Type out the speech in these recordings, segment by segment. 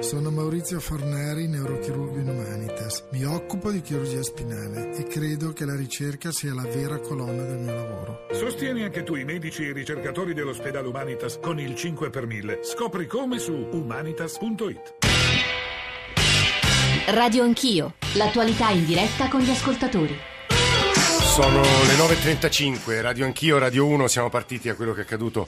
Sono Maurizio Forneri, neurochirurgo in Humanitas. Mi occupo di chirurgia spinale e credo che la ricerca sia la vera colonna del mio lavoro. Sostieni anche tu i medici e i ricercatori dell'ospedale Humanitas con il 5 per 1000. Scopri come su humanitas.it. Radio Anch'io, l'attualità in diretta con gli ascoltatori. Sono le 9.35, Radio Anch'io, Radio 1, siamo partiti a quello che è accaduto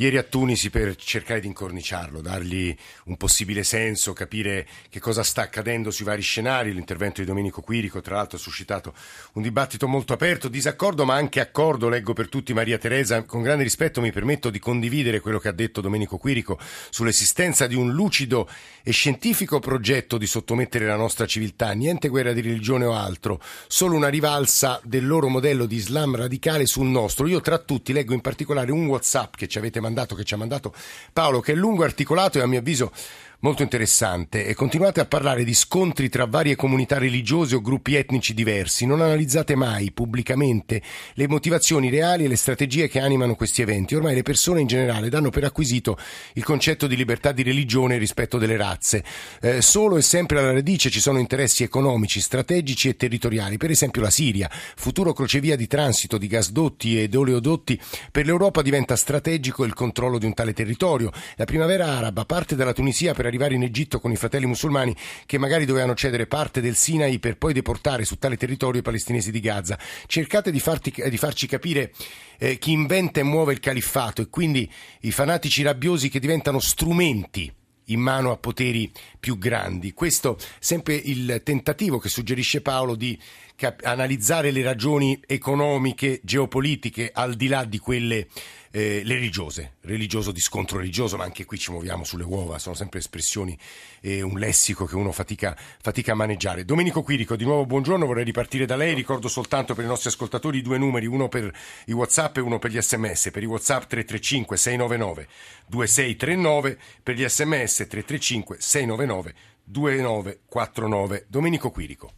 ieri a Tunisi per cercare di incorniciarlo, dargli un possibile senso, capire che cosa sta accadendo sui vari scenari. L'intervento di Domenico Quirico, tra l'altro, ha suscitato un dibattito molto aperto, disaccordo ma anche accordo, leggo per tutti Maria Teresa. Con grande rispetto mi permetto di condividere quello che ha detto Domenico Quirico sull'esistenza di un lucido e scientifico progetto di sottomettere la nostra civiltà, niente guerra di religione o altro, solo una rivalsa del loro modello di Islam radicale sul nostro. Io tra tutti leggo in particolare un WhatsApp che ci avete mandato mandato, che ci ha mandato Paolo, che è lungo, articolato e a mio avviso molto interessante e continuate a parlare di scontri tra varie comunità religiose o gruppi etnici diversi, non analizzate mai pubblicamente le motivazioni reali e le strategie che animano questi eventi. Ormai le persone in generale danno per acquisito il concetto di libertà di religione rispetto delle razze. Eh, solo e sempre alla radice ci sono interessi economici, strategici e territoriali. Per esempio la Siria, futuro crocevia di transito di gasdotti ed oleodotti, per l'Europa diventa strategico il controllo di un tale territorio. La primavera araba parte dalla Tunisia per arrivare in Egitto con i fratelli musulmani che magari dovevano cedere parte del Sinai per poi deportare su tale territorio i palestinesi di Gaza. Cercate di, farti, di farci capire eh, chi inventa e muove il califfato e quindi i fanatici rabbiosi che diventano strumenti in mano a poteri più grandi. Questo sempre il tentativo che suggerisce Paolo di cap- analizzare le ragioni economiche, geopolitiche, al di là di quelle eh, religiose, religioso di scontro religioso, ma anche qui ci muoviamo sulle uova, sono sempre espressioni e un lessico che uno fatica, fatica, a maneggiare. Domenico Quirico, di nuovo buongiorno, vorrei ripartire da lei, ricordo soltanto per i nostri ascoltatori due numeri, uno per i Whatsapp e uno per gli sms, per i Whatsapp 335 699 2639, per gli sms 335 699 2949. Domenico Quirico.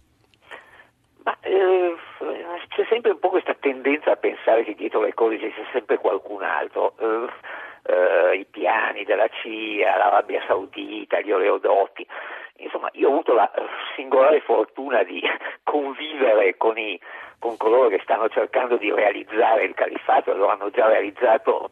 Sempre un po' questa tendenza a pensare che dietro le cose ci sia sempre qualcun altro. Uh, uh, I piani della CIA, l'Arabia Saudita, gli oleodotti. Insomma, io ho avuto la singolare fortuna di convivere con, i, con coloro che stanno cercando di realizzare il califfato, lo hanno già realizzato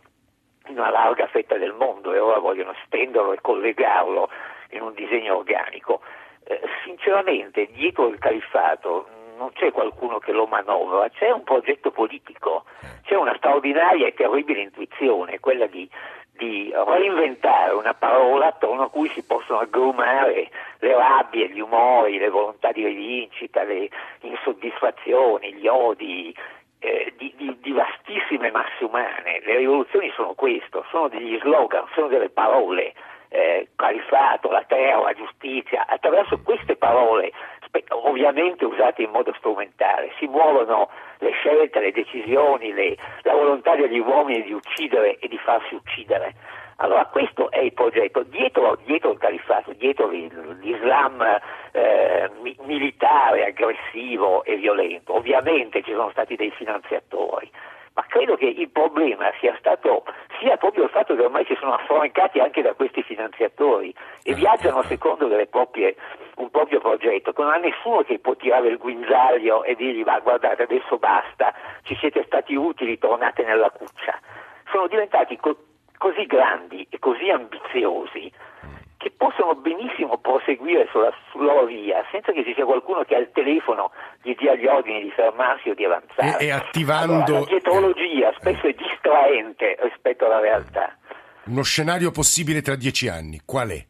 in una larga fetta del mondo e ora vogliono stenderlo e collegarlo in un disegno organico. Eh, sinceramente, dietro il califfato non c'è qualcuno che lo manovra, c'è un progetto politico, c'è una straordinaria e terribile intuizione, quella di, di reinventare una parola attorno a cui si possono aggrumare le rabbie, gli umori, le volontà di rivincita, le insoddisfazioni, gli odi, eh, di, di, di, vastissime masse umane. Le rivoluzioni sono questo, sono degli slogan, sono delle parole, eh, califato, la terra, la giustizia. Attraverso queste parole ovviamente usate in modo strumentale, si muovono le scelte, le decisioni, le, la volontà degli uomini di uccidere e di farsi uccidere. Allora questo è il progetto, dietro, dietro il califfato, dietro l'Islam eh, militare, aggressivo e violento, ovviamente ci sono stati dei finanziatori, ma credo che il problema sia stato sia proprio il fatto che ormai si sono affrancati anche da questi finanziatori e viaggiano secondo proprie, un proprio progetto, che non ha nessuno che può tirare il guinzaglio e dirgli ma guardate adesso basta, ci siete stati utili, tornate nella cuccia. Sono diventati co- così grandi e così ambiziosi possono benissimo proseguire sulla, loro via senza che ci sia qualcuno che al telefono gli dia gli ordini di fermarsi o di avanzare. E, e attivando... Allora, la dietrologia spesso è distraente rispetto alla realtà. Uno scenario possibile tra dieci anni, qual è?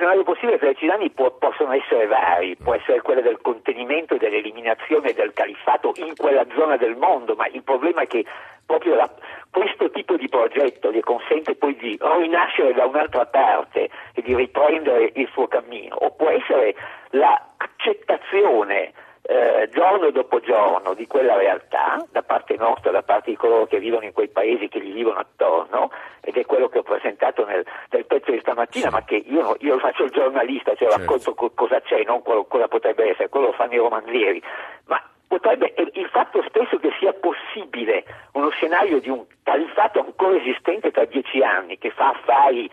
Scenario possibile tra dieci anni può, possono essere vari, può essere quello del contenimento e dell'eliminazione del califfato in quella zona del mondo, ma il problema è che proprio la, questo tipo di progetto gli consente poi di rinascere da un'altra parte e di riprendere il suo cammino, o può essere l'accettazione eh, giorno dopo giorno di quella realtà da parte nostra, da parte di coloro che vivono in quei paesi che gli vivono attorno ed è quello che ho presentato nel, nel pezzo di stamattina sì. ma che io, io, faccio il giornalista, cioè certo. racconto co- cosa c'è, non cosa potrebbe essere, quello lo fanno i romanzieri ma potrebbe, il fatto stesso che sia possibile possibile uno scenario di un califfato ancora esistente tra dieci anni che fa affari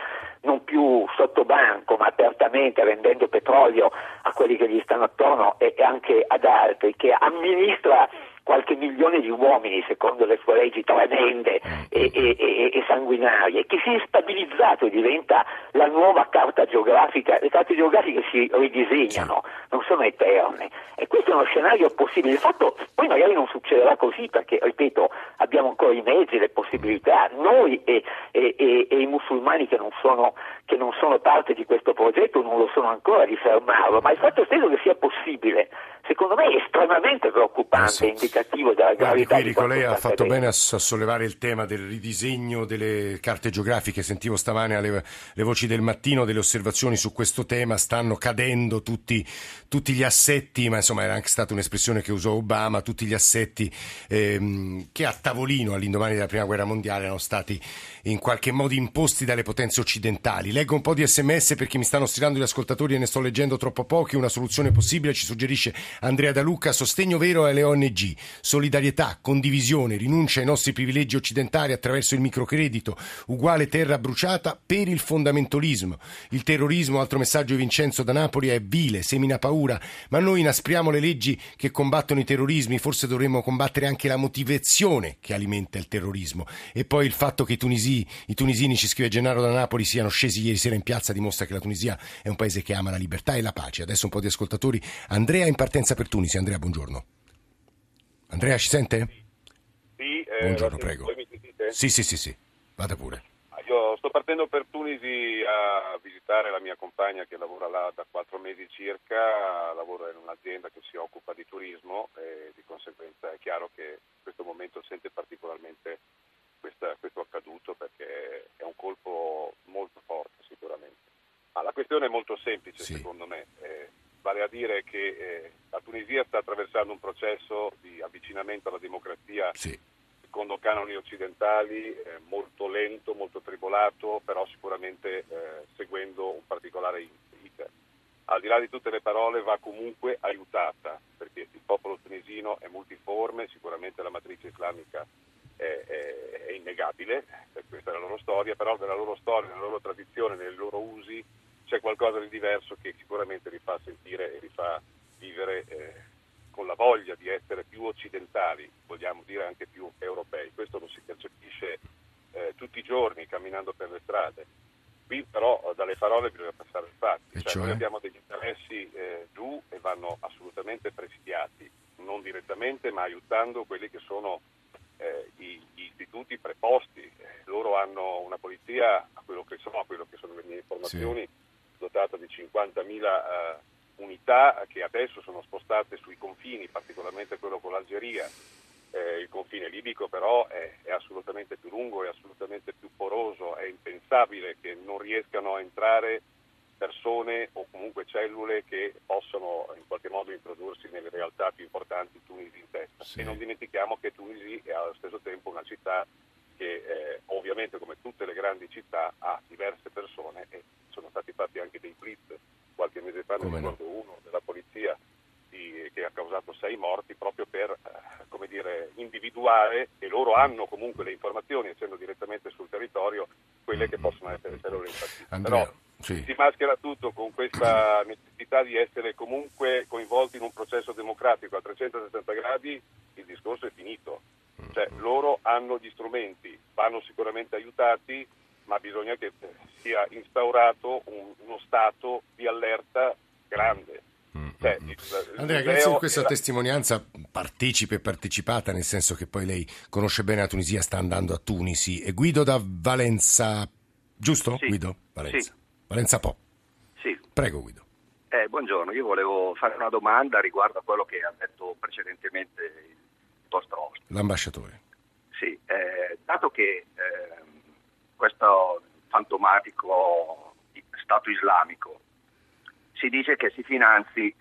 non più sotto banco ma apertamente vendendo petrolio a quelli che gli stanno attorno e anche ad altri, che amministra qualche milione di uomini secondo le sue leggi tremende e, e, e, e, sanguinarie, che si è stabilizzato e diventa la nuova carta geografica, le carte geografiche si ridisegnano, non sono eterne. E questo è uno scenario possibile, il fatto poi magari non succederà così perché, ripeto, abbiamo ancora i mezzi, le possibilità, noi e, i musulmani che non, sono, che non sono parte di questo progetto non lo sono ancora di fermarlo, ma il fatto stesso che sia possibile secondo me è estremamente preoccupante e indicativo della gravità Guardi, Quirico, lei ha fatto bene a, a, sollevare il tema del ridisegno delle carte geografiche. Sentivo stamane alle, le voci del mattino delle osservazioni su questo tema. Stanno cadendo tutti, tutti gli assetti, ma insomma era anche stata un'espressione che usò Obama, tutti gli assetti ehm, che a tavolino all'indomani della Prima Guerra Mondiale erano stati in qualche modo imposti dalle potenze occidentali. Leggo un po' di sms perché mi stanno stirando gli ascoltatori e ne sto leggendo troppo pochi. Una soluzione possibile ci suggerisce Andrea Da Lucca, sostegno vero alle ONG, solidarietà, condivisione, rinuncia ai nostri privilegi occidentali attraverso il microcredito, uguale terra bruciata per il fondamentalismo. Il terrorismo, altro messaggio di Vincenzo da Napoli, è vile, semina paura, ma noi inaspriamo le leggi che combattono i terrorismi, forse dovremmo combattere anche la motivazione che alimenta il terrorismo. E poi il fatto che i tunisini, i tunisini ci scrive Gennaro da Napoli, siano scesi ieri sera in piazza dimostra che la Tunisia è un paese che ama la libertà e la pace. Adesso un po' di ascoltatori. Andrea in partenza partenza per Tunisi. Andrea, buongiorno. Andrea, ci sente? Sì, eh, buongiorno, prego. Sì, sì, sì, sì, vada pure. Ah, io sto partendo per Tunisi a visitare la mia compagna che lavora là da quattro mesi circa, lavora in un'azienda che si occupa di turismo e di conseguenza è chiaro che in questo momento sente particolarmente questa, questo accaduto perché è un colpo molto forte sicuramente. Ma la questione è molto semplice sì. secondo me. Eh, vale a dire che eh, la Tunisia sta attraversando un processo di avvicinamento alla democrazia sì. secondo canoni occidentali eh, molto lento, molto tribolato, però sicuramente eh, seguendo un particolare iter. Al di là di tutte le parole va comunque aiutata, perché il popolo tunisino è multiforme, sicuramente la matrice islamica è, è, è innegabile, questa è la loro storia, però nella loro storia, nella loro tradizione, nei loro usi c'è qualcosa di diverso che sicuramente li fa sentire e li fa vivere eh, con la voglia di essere più occidentali, vogliamo dire anche più europei. Questo lo si percepisce eh, tutti i giorni camminando per le strade. Qui però dalle parole bisogna passare ai cioè? Noi abbiamo degli interessi eh, giù e vanno assolutamente presidiati, non direttamente ma aiutando quelli che sono eh, gli, gli, istituti preposti. Eh, loro hanno una polizia, a quello che so, a quello che sono le mie informazioni, sì dotata di 50.000 eh, unità che adesso sono spostate sui confini, particolarmente quello con l'Algeria. Eh, il confine libico però è, è, assolutamente più lungo, è assolutamente più poroso, è impensabile che non riescano a entrare persone o comunque cellule che possono in qualche modo introdursi nelle realtà più importanti Tunisi in testa. Sì. E non dimentichiamo che Tunisi è allo stesso tempo una città che eh, ovviamente come tutte le grandi città ha diverse persone e sono stati fatti anche dei blitz qualche mese fa, ne ricordo no? uno della polizia di, che ha causato sei morti proprio per eh, dire, individuare, e loro hanno comunque le informazioni, essendo direttamente sul territorio, quelle che possono essere terrore impattite. Però sì. si maschera tutto con questa necessità di essere comunque coinvolti in un processo democratico a 360 gradi, il discorso è finito. Cioè, loro hanno gli strumenti, vanno sicuramente aiutati, ma bisogna che sia instaurato un, uno stato di allerta grande. Mm, cioè, mm, il, Andrea, grazie di questa la... testimonianza partecipe e partecipata, nel senso che poi lei conosce bene la Tunisia, sta andando a Tunisi. E Guido da Valenza, giusto? Sì. Guido? Valenza. Sì. Valenza Po. Sì. Prego Guido. Eh, buongiorno, io volevo fare una domanda riguardo a quello che ha detto precedentemente il vostro ospite. L'ambasciatore. Sì, eh, dato che eh, questo fantomatico Stato islamico si dice che si finanzi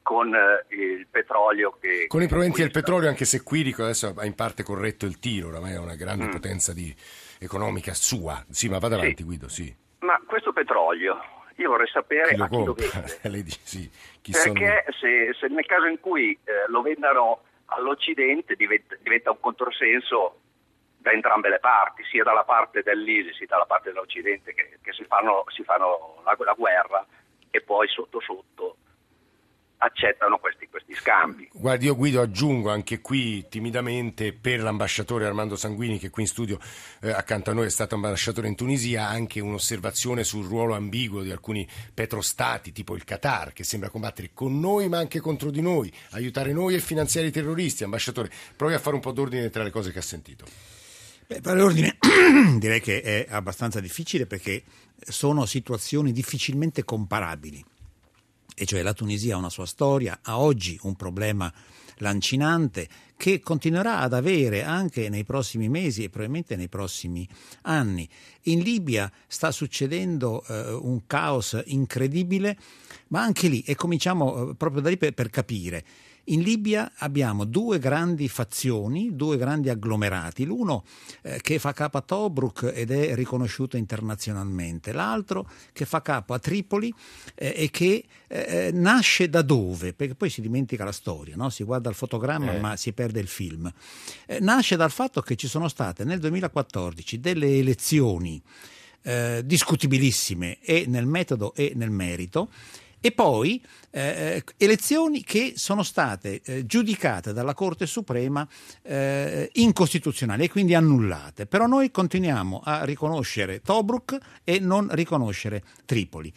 con eh, il petrolio che... Con i proventi del petrolio, anche se Quirico adesso ha in parte corretto il tiro, oramai è una grande mm. potenza di, economica sua. Sì, ma vada avanti sì. Guido, sì. Ma questo petrolio, io vorrei sapere chi lo a chi compra. lo vende. Lei dice, sì. Perché sono... se, se, nel caso in cui eh, lo vendano all'Occidente diventa, diventa un controsenso da entrambe le parti, sia dalla parte dell'ISIS sia dalla parte dell'Occidente che, che si fanno, si fanno la, la, guerra e poi sotto sotto accettano questi, questi, scambi. Guardi, io Guido aggiungo anche qui timidamente per l'ambasciatore Armando Sanguini che qui in studio eh, accanto a noi è stato ambasciatore in Tunisia anche un'osservazione sul ruolo ambiguo di alcuni petrostati tipo il Qatar che sembra combattere con noi ma anche contro di noi, aiutare noi e finanziare i terroristi. Ambasciatore, provi a fare un po' d'ordine tra le cose che ha sentito. Beh, per l'ordine direi che è abbastanza difficile perché sono situazioni difficilmente comparabili. E cioè la Tunisia ha una sua storia, ha oggi un problema lancinante che continuerà ad avere anche nei prossimi mesi e probabilmente nei prossimi anni. In Libia sta succedendo eh, un caos incredibile, ma anche lì, e cominciamo eh, proprio da lì per, per capire, in Libia abbiamo due grandi fazioni, due grandi agglomerati, l'uno eh, che fa capo a Tobruk ed è riconosciuto internazionalmente, l'altro che fa capo a Tripoli eh, e che eh, nasce da dove? Perché poi si dimentica la storia, no? si guarda il fotogramma eh. ma si perde il film. Eh, nasce dal fatto che ci sono state nel 2014 delle elezioni eh, discutibilissime e nel metodo e nel merito e poi eh, elezioni che sono state eh, giudicate dalla Corte Suprema eh, incostituzionali e quindi annullate. Però noi continuiamo a riconoscere Tobruk e non riconoscere Tripoli.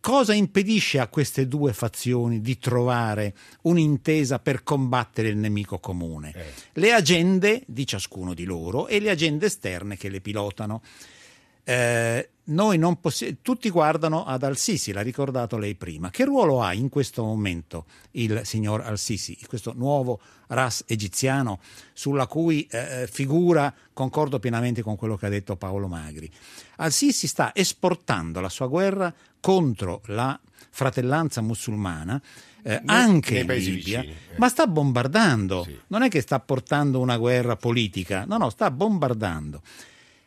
Cosa impedisce a queste due fazioni di trovare un'intesa per combattere il nemico comune? Eh. Le agende di ciascuno di loro e le agende esterne che le pilotano. Eh, noi non possiamo, tutti guardano ad Al-Sisi, l'ha ricordato lei prima. Che ruolo ha in questo momento il signor Al-Sisi, questo nuovo ras egiziano sulla cui eh, figura concordo pienamente con quello che ha detto Paolo Magri? Al-Sisi sta esportando la sua guerra contro la fratellanza musulmana eh, anche in Libia, vicini, eh. ma sta bombardando. Sì. Non è che sta portando una guerra politica, no, no, sta bombardando.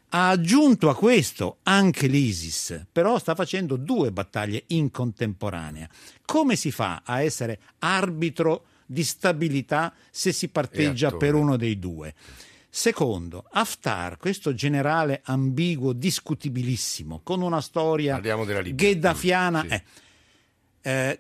Ha aggiunto a questo anche l'ISIS, però sta facendo due battaglie in contemporanea. Come si fa a essere arbitro di stabilità se si parteggia per uno dei due? Secondo, Haftar, questo generale ambiguo, discutibilissimo, con una storia gheddafiana, sì. eh, eh,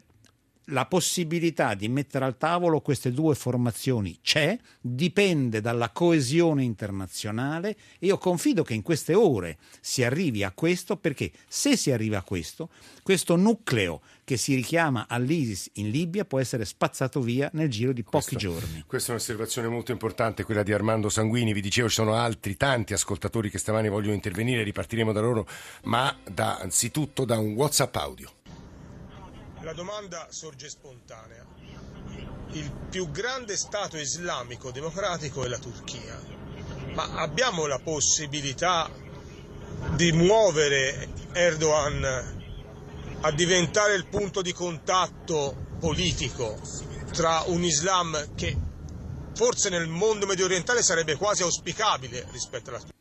la possibilità di mettere al tavolo queste due formazioni c'è, dipende dalla coesione internazionale e io confido che in queste ore si arrivi a questo perché se si arriva a questo, questo nucleo che si richiama all'ISIS in Libia può essere spazzato via nel giro di pochi questo, giorni. Questa è un'osservazione molto importante, quella di Armando Sanguini. Vi dicevo, ci sono altri tanti ascoltatori che stamani vogliono intervenire, ripartiremo da loro, ma da, anzitutto da un WhatsApp audio. La domanda sorge spontanea. Il più grande Stato islamico democratico è la Turchia, ma abbiamo la possibilità di muovere Erdogan a diventare il punto di contatto politico tra un Islam che forse nel mondo medio orientale sarebbe quasi auspicabile rispetto alla Turchia.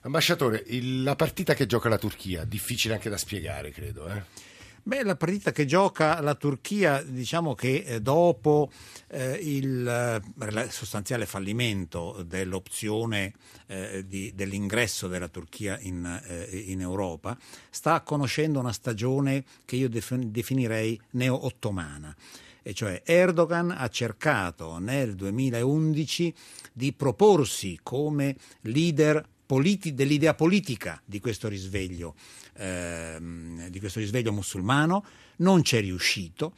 Ambasciatore, il, la partita che gioca la Turchia, difficile anche da spiegare, credo. Eh? Beh, la partita che gioca la Turchia, diciamo che eh, dopo eh, il eh, sostanziale fallimento dell'opzione eh, di, dell'ingresso della Turchia in, eh, in, Europa, sta conoscendo una stagione che io definirei neo-ottomana. E cioè Erdogan ha cercato nel 2011 di proporsi come leader politi- dell'idea politica di questo risveglio ehm, di questo risveglio musulmano, non c'è riuscito.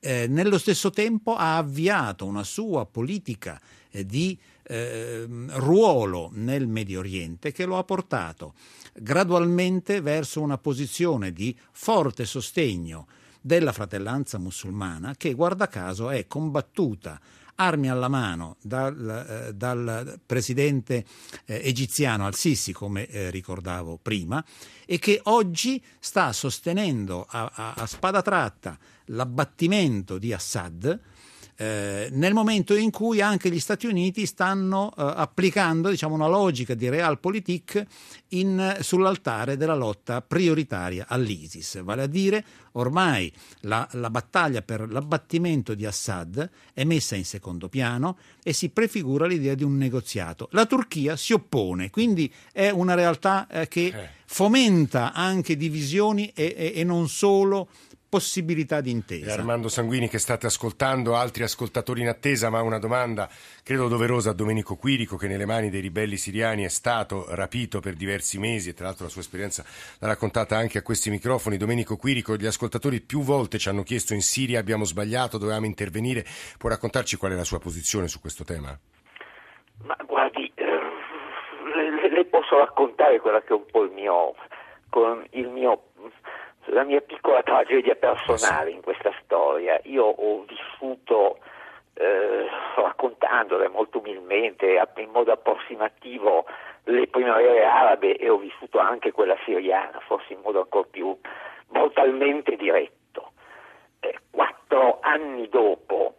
Eh, nello stesso tempo ha avviato una sua politica eh, di eh, ruolo nel Medio Oriente che lo ha portato gradualmente verso una posizione di forte sostegno della fratellanza musulmana che guarda caso è combattuta armi alla mano dal, eh, dal presidente eh, egiziano al-Sisi, come eh, ricordavo prima, e che oggi sta sostenendo a, a, a spada tratta l'abbattimento di Assad. Eh, nel momento in cui anche gli Stati Uniti stanno eh, applicando diciamo, una logica di realpolitik in, sull'altare della lotta prioritaria all'ISIS, vale a dire ormai la, la, battaglia per l'abbattimento di Assad è messa in secondo piano e si prefigura l'idea di un negoziato. La Turchia si oppone, quindi è una realtà eh, che eh. fomenta anche divisioni e, e, e non solo possibilità di intesa. Armando Sanguini che state ascoltando, altri ascoltatori in attesa, ma una domanda credo doverosa a Domenico Quirico che nelle mani dei ribelli siriani è stato rapito per diversi mesi e tra l'altro la sua esperienza l'ha raccontata anche a questi microfoni. Domenico Quirico, gli ascoltatori più volte ci hanno chiesto in Siria abbiamo sbagliato, dovevamo intervenire, può raccontarci qual è la sua posizione su questo tema? Ma guardi, eh, le, le, posso raccontare quella che è un po' il mio, il mio la mia piccola tragedia personale in questa storia. Io ho vissuto, eh, raccontandole molto umilmente, in modo approssimativo, le primavere arabe e ho vissuto anche quella siriana, forse in modo ancora più brutalmente diretto. Eh, quattro anni dopo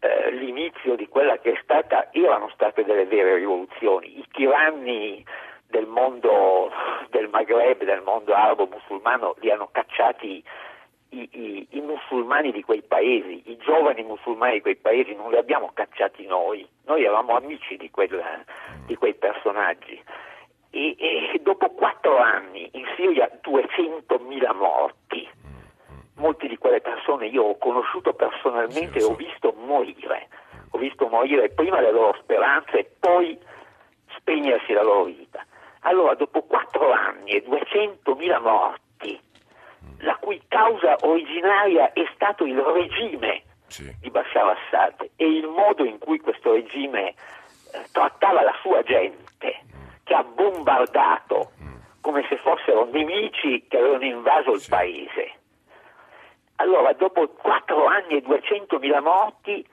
eh, l'inizio di quella che è stata, erano state delle vere rivoluzioni, i tiranni del mondo del Maghreb, del mondo arabo-musulmano, li hanno cacciati i, i, i, musulmani di quei paesi, i giovani musulmani di quei paesi, non li abbiamo cacciati noi, noi eravamo amici di, quel, di quei personaggi. E, e, dopo quattro anni in Siria 200.000 morti, molte di quelle persone io ho conosciuto personalmente e ho visto morire, ho visto morire prima le loro speranze e poi spegnersi la loro vita. Allora, dopo quattro anni e 200.000 morti, la cui causa originaria è stato il regime sì. di Bashar Assad e il modo in cui questo regime eh, trattava la sua gente, che ha bombardato come se fossero nemici che avevano invaso il sì. paese. Allora, dopo quattro anni e 200.000 morti,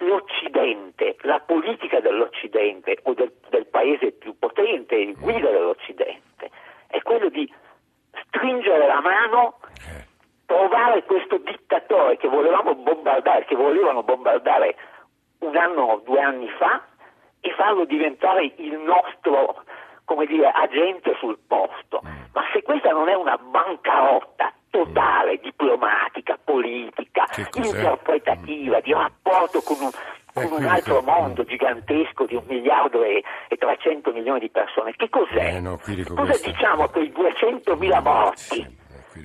l'Occidente, la politica dell'Occidente o del, del paese più potente, il guida dell'Occidente, è quello di stringere la mano, trovare questo dittatore che volevamo bombardare, che volevano bombardare un anno o due anni fa e farlo diventare il nostro come dire, agente sul posto. Ma se questa non è una bancarotta totale, diplomatica, politica, interpretativa, di rapporto con un, con un altro mondo gigantesco di un miliardo e, e 300 milioni di persone. Che cos'è? Eh no, Cosa questo... diciamo a quei 200.000 morti?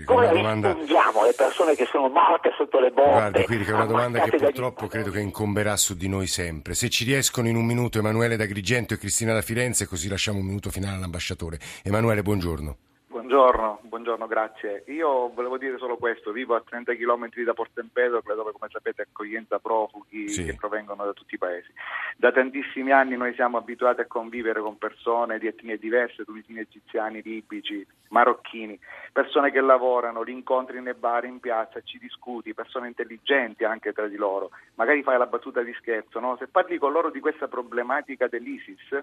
Come domanda... rispondiamo alle persone che sono morte sotto le bombe? Guarda, Quirico, è una domanda che purtroppo credo che incomberà su di noi sempre. Se ci riescono in un minuto Emanuele da Grigento e Cristina da Firenze, così lasciamo un minuto finale all'ambasciatore. Emanuele, buongiorno. Buongiorno, buongiorno, grazie. Io volevo dire solo questo, vivo a 30 km da Porto Empedocle dove come sapete accoglienza profughi sì. che provengono da tutti i paesi. Da tantissimi anni noi siamo abituati a convivere con persone di etnie diverse, tunisini, egiziani, libici, marocchini, persone che lavorano, li incontri nei bar, in piazza, ci discuti, persone intelligenti anche tra di loro, magari fai la battuta di scherzo, no? se parli con loro di questa problematica dell'ISIS,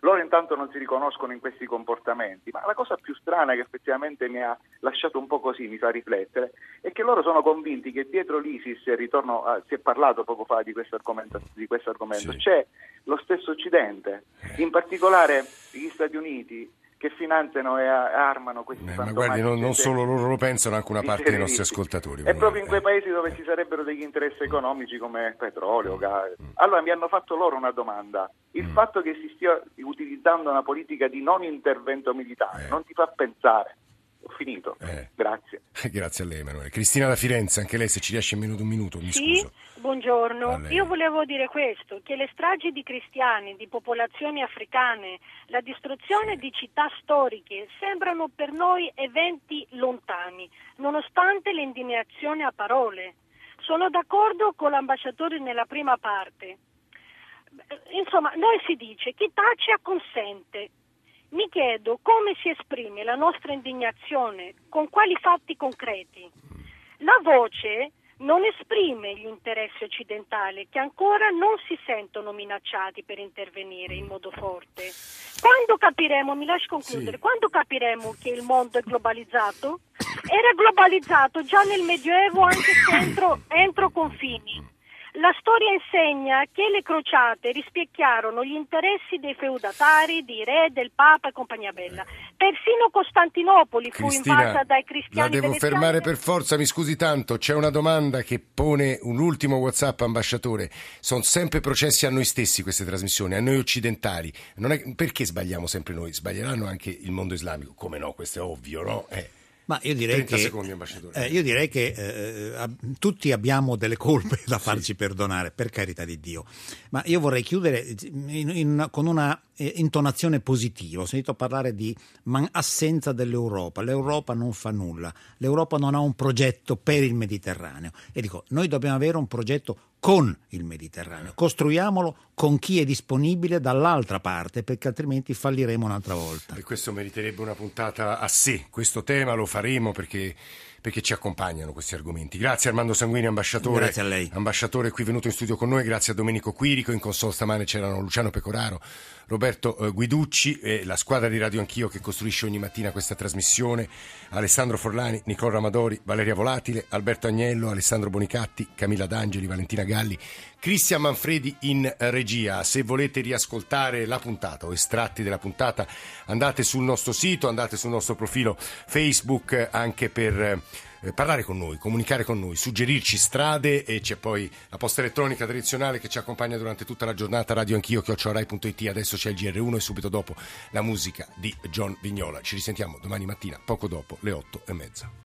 loro intanto non si riconoscono in questi comportamenti, ma la cosa più strana che effettivamente mi ha lasciato un po' così, mi fa riflettere, è che loro sono convinti che dietro l'ISIS, ritorno a, si è parlato poco fa di questo argomento, di questo argomento sì. c'è lo stesso Occidente, in particolare gli Stati Uniti che finanziano e armano questi eh, Ma guardi, non, non, solo loro lo pensano, anche una parte dei nostri ascoltatori. È proprio in quei paesi dove ci sarebbero degli interessi economici come petrolio, gas. Mm. Allora mi hanno fatto loro una domanda. Il mm. fatto che si stia utilizzando una politica di non intervento militare eh. non ti fa pensare ho finito. Eh. Grazie. Grazie a lei, Emanuele. Cristina da Firenze, anche lei se ci riesce in minuto un minuto, mi sì, scuso. Buongiorno, io volevo dire questo, che le stragi di cristiani, di popolazioni africane, la distruzione di città storiche sembrano per noi eventi lontani, nonostante l'indignazione a parole. Sono d'accordo con l'ambasciatore nella prima parte. Insomma, noi si dice chi tace acconsente, mi chiedo come si esprime la nostra indignazione, con quali fatti concreti. La voce non esprime gli interessi occidentali che ancora non si sentono minacciati per intervenire in modo forte. Quando capiremo, mi lasci concludere, sì. quando capiremo che il mondo è globalizzato? Era globalizzato già nel Medioevo anche se entro, entro confini. La storia insegna che le crociate rispecchiarono gli interessi dei feudatari, dei re, del Papa e compagnia bella. Persino Costantinopoli fu Cristina, invasa dai cristiani La devo veneziani. fermare per forza, mi scusi tanto. C'è una domanda che pone un ultimo WhatsApp, ambasciatore. Sono sempre processi a noi stessi queste trasmissioni, a noi occidentali. Non è- perché sbagliamo sempre noi? Sbaglieranno anche il mondo islamico. Come no? Questo è ovvio, no? Eh. Ma io direi 30 che, secondi, eh, io direi che eh, ab- tutti abbiamo delle colpe da farci perdonare, per carità di Dio. Ma io vorrei chiudere in- in- con una eh, intonazione positiva. Ho sentito parlare di man- assenza dell'Europa. L'Europa non fa nulla. L'Europa non ha un progetto per il Mediterraneo. E dico, noi dobbiamo avere un progetto con il Mediterraneo. Costruiamolo con chi è disponibile dall'altra parte, perché altrimenti falliremo un'altra volta. E questo meriterebbe una puntata a sé. Questo tema lo faremo perché, perché ci accompagnano questi argomenti. Grazie Armando Sanguini, ambasciatore. Grazie a lei. Ambasciatore qui venuto in studio con noi. Grazie a Domenico Quirico. In console stamane c'erano Luciano Pecoraro, Roberto eh, Guiducci e la squadra di Radio Anch'io che costruisce ogni mattina questa trasmissione. Alessandro Forlani, Nicola Ramadori, Valeria Volatile, Alberto Agnello, Alessandro Bonicatti, Camilla D'Angeli, Valentina Galli, Cristian Manfredi in regia. Se volete riascoltare la puntata o estratti della puntata, andate sul nostro sito, andate sul nostro profilo Facebook eh, anche per eh, parlare con noi, comunicare con noi, suggerirci strade e c'è poi la posta elettronica tradizionale che ci accompagna durante tutta la giornata, radio anch'io, chiocciorai.it, adesso c'è il GR1 e subito dopo la musica di John Vignola. Ci risentiamo domani mattina, poco dopo le otto e mezza.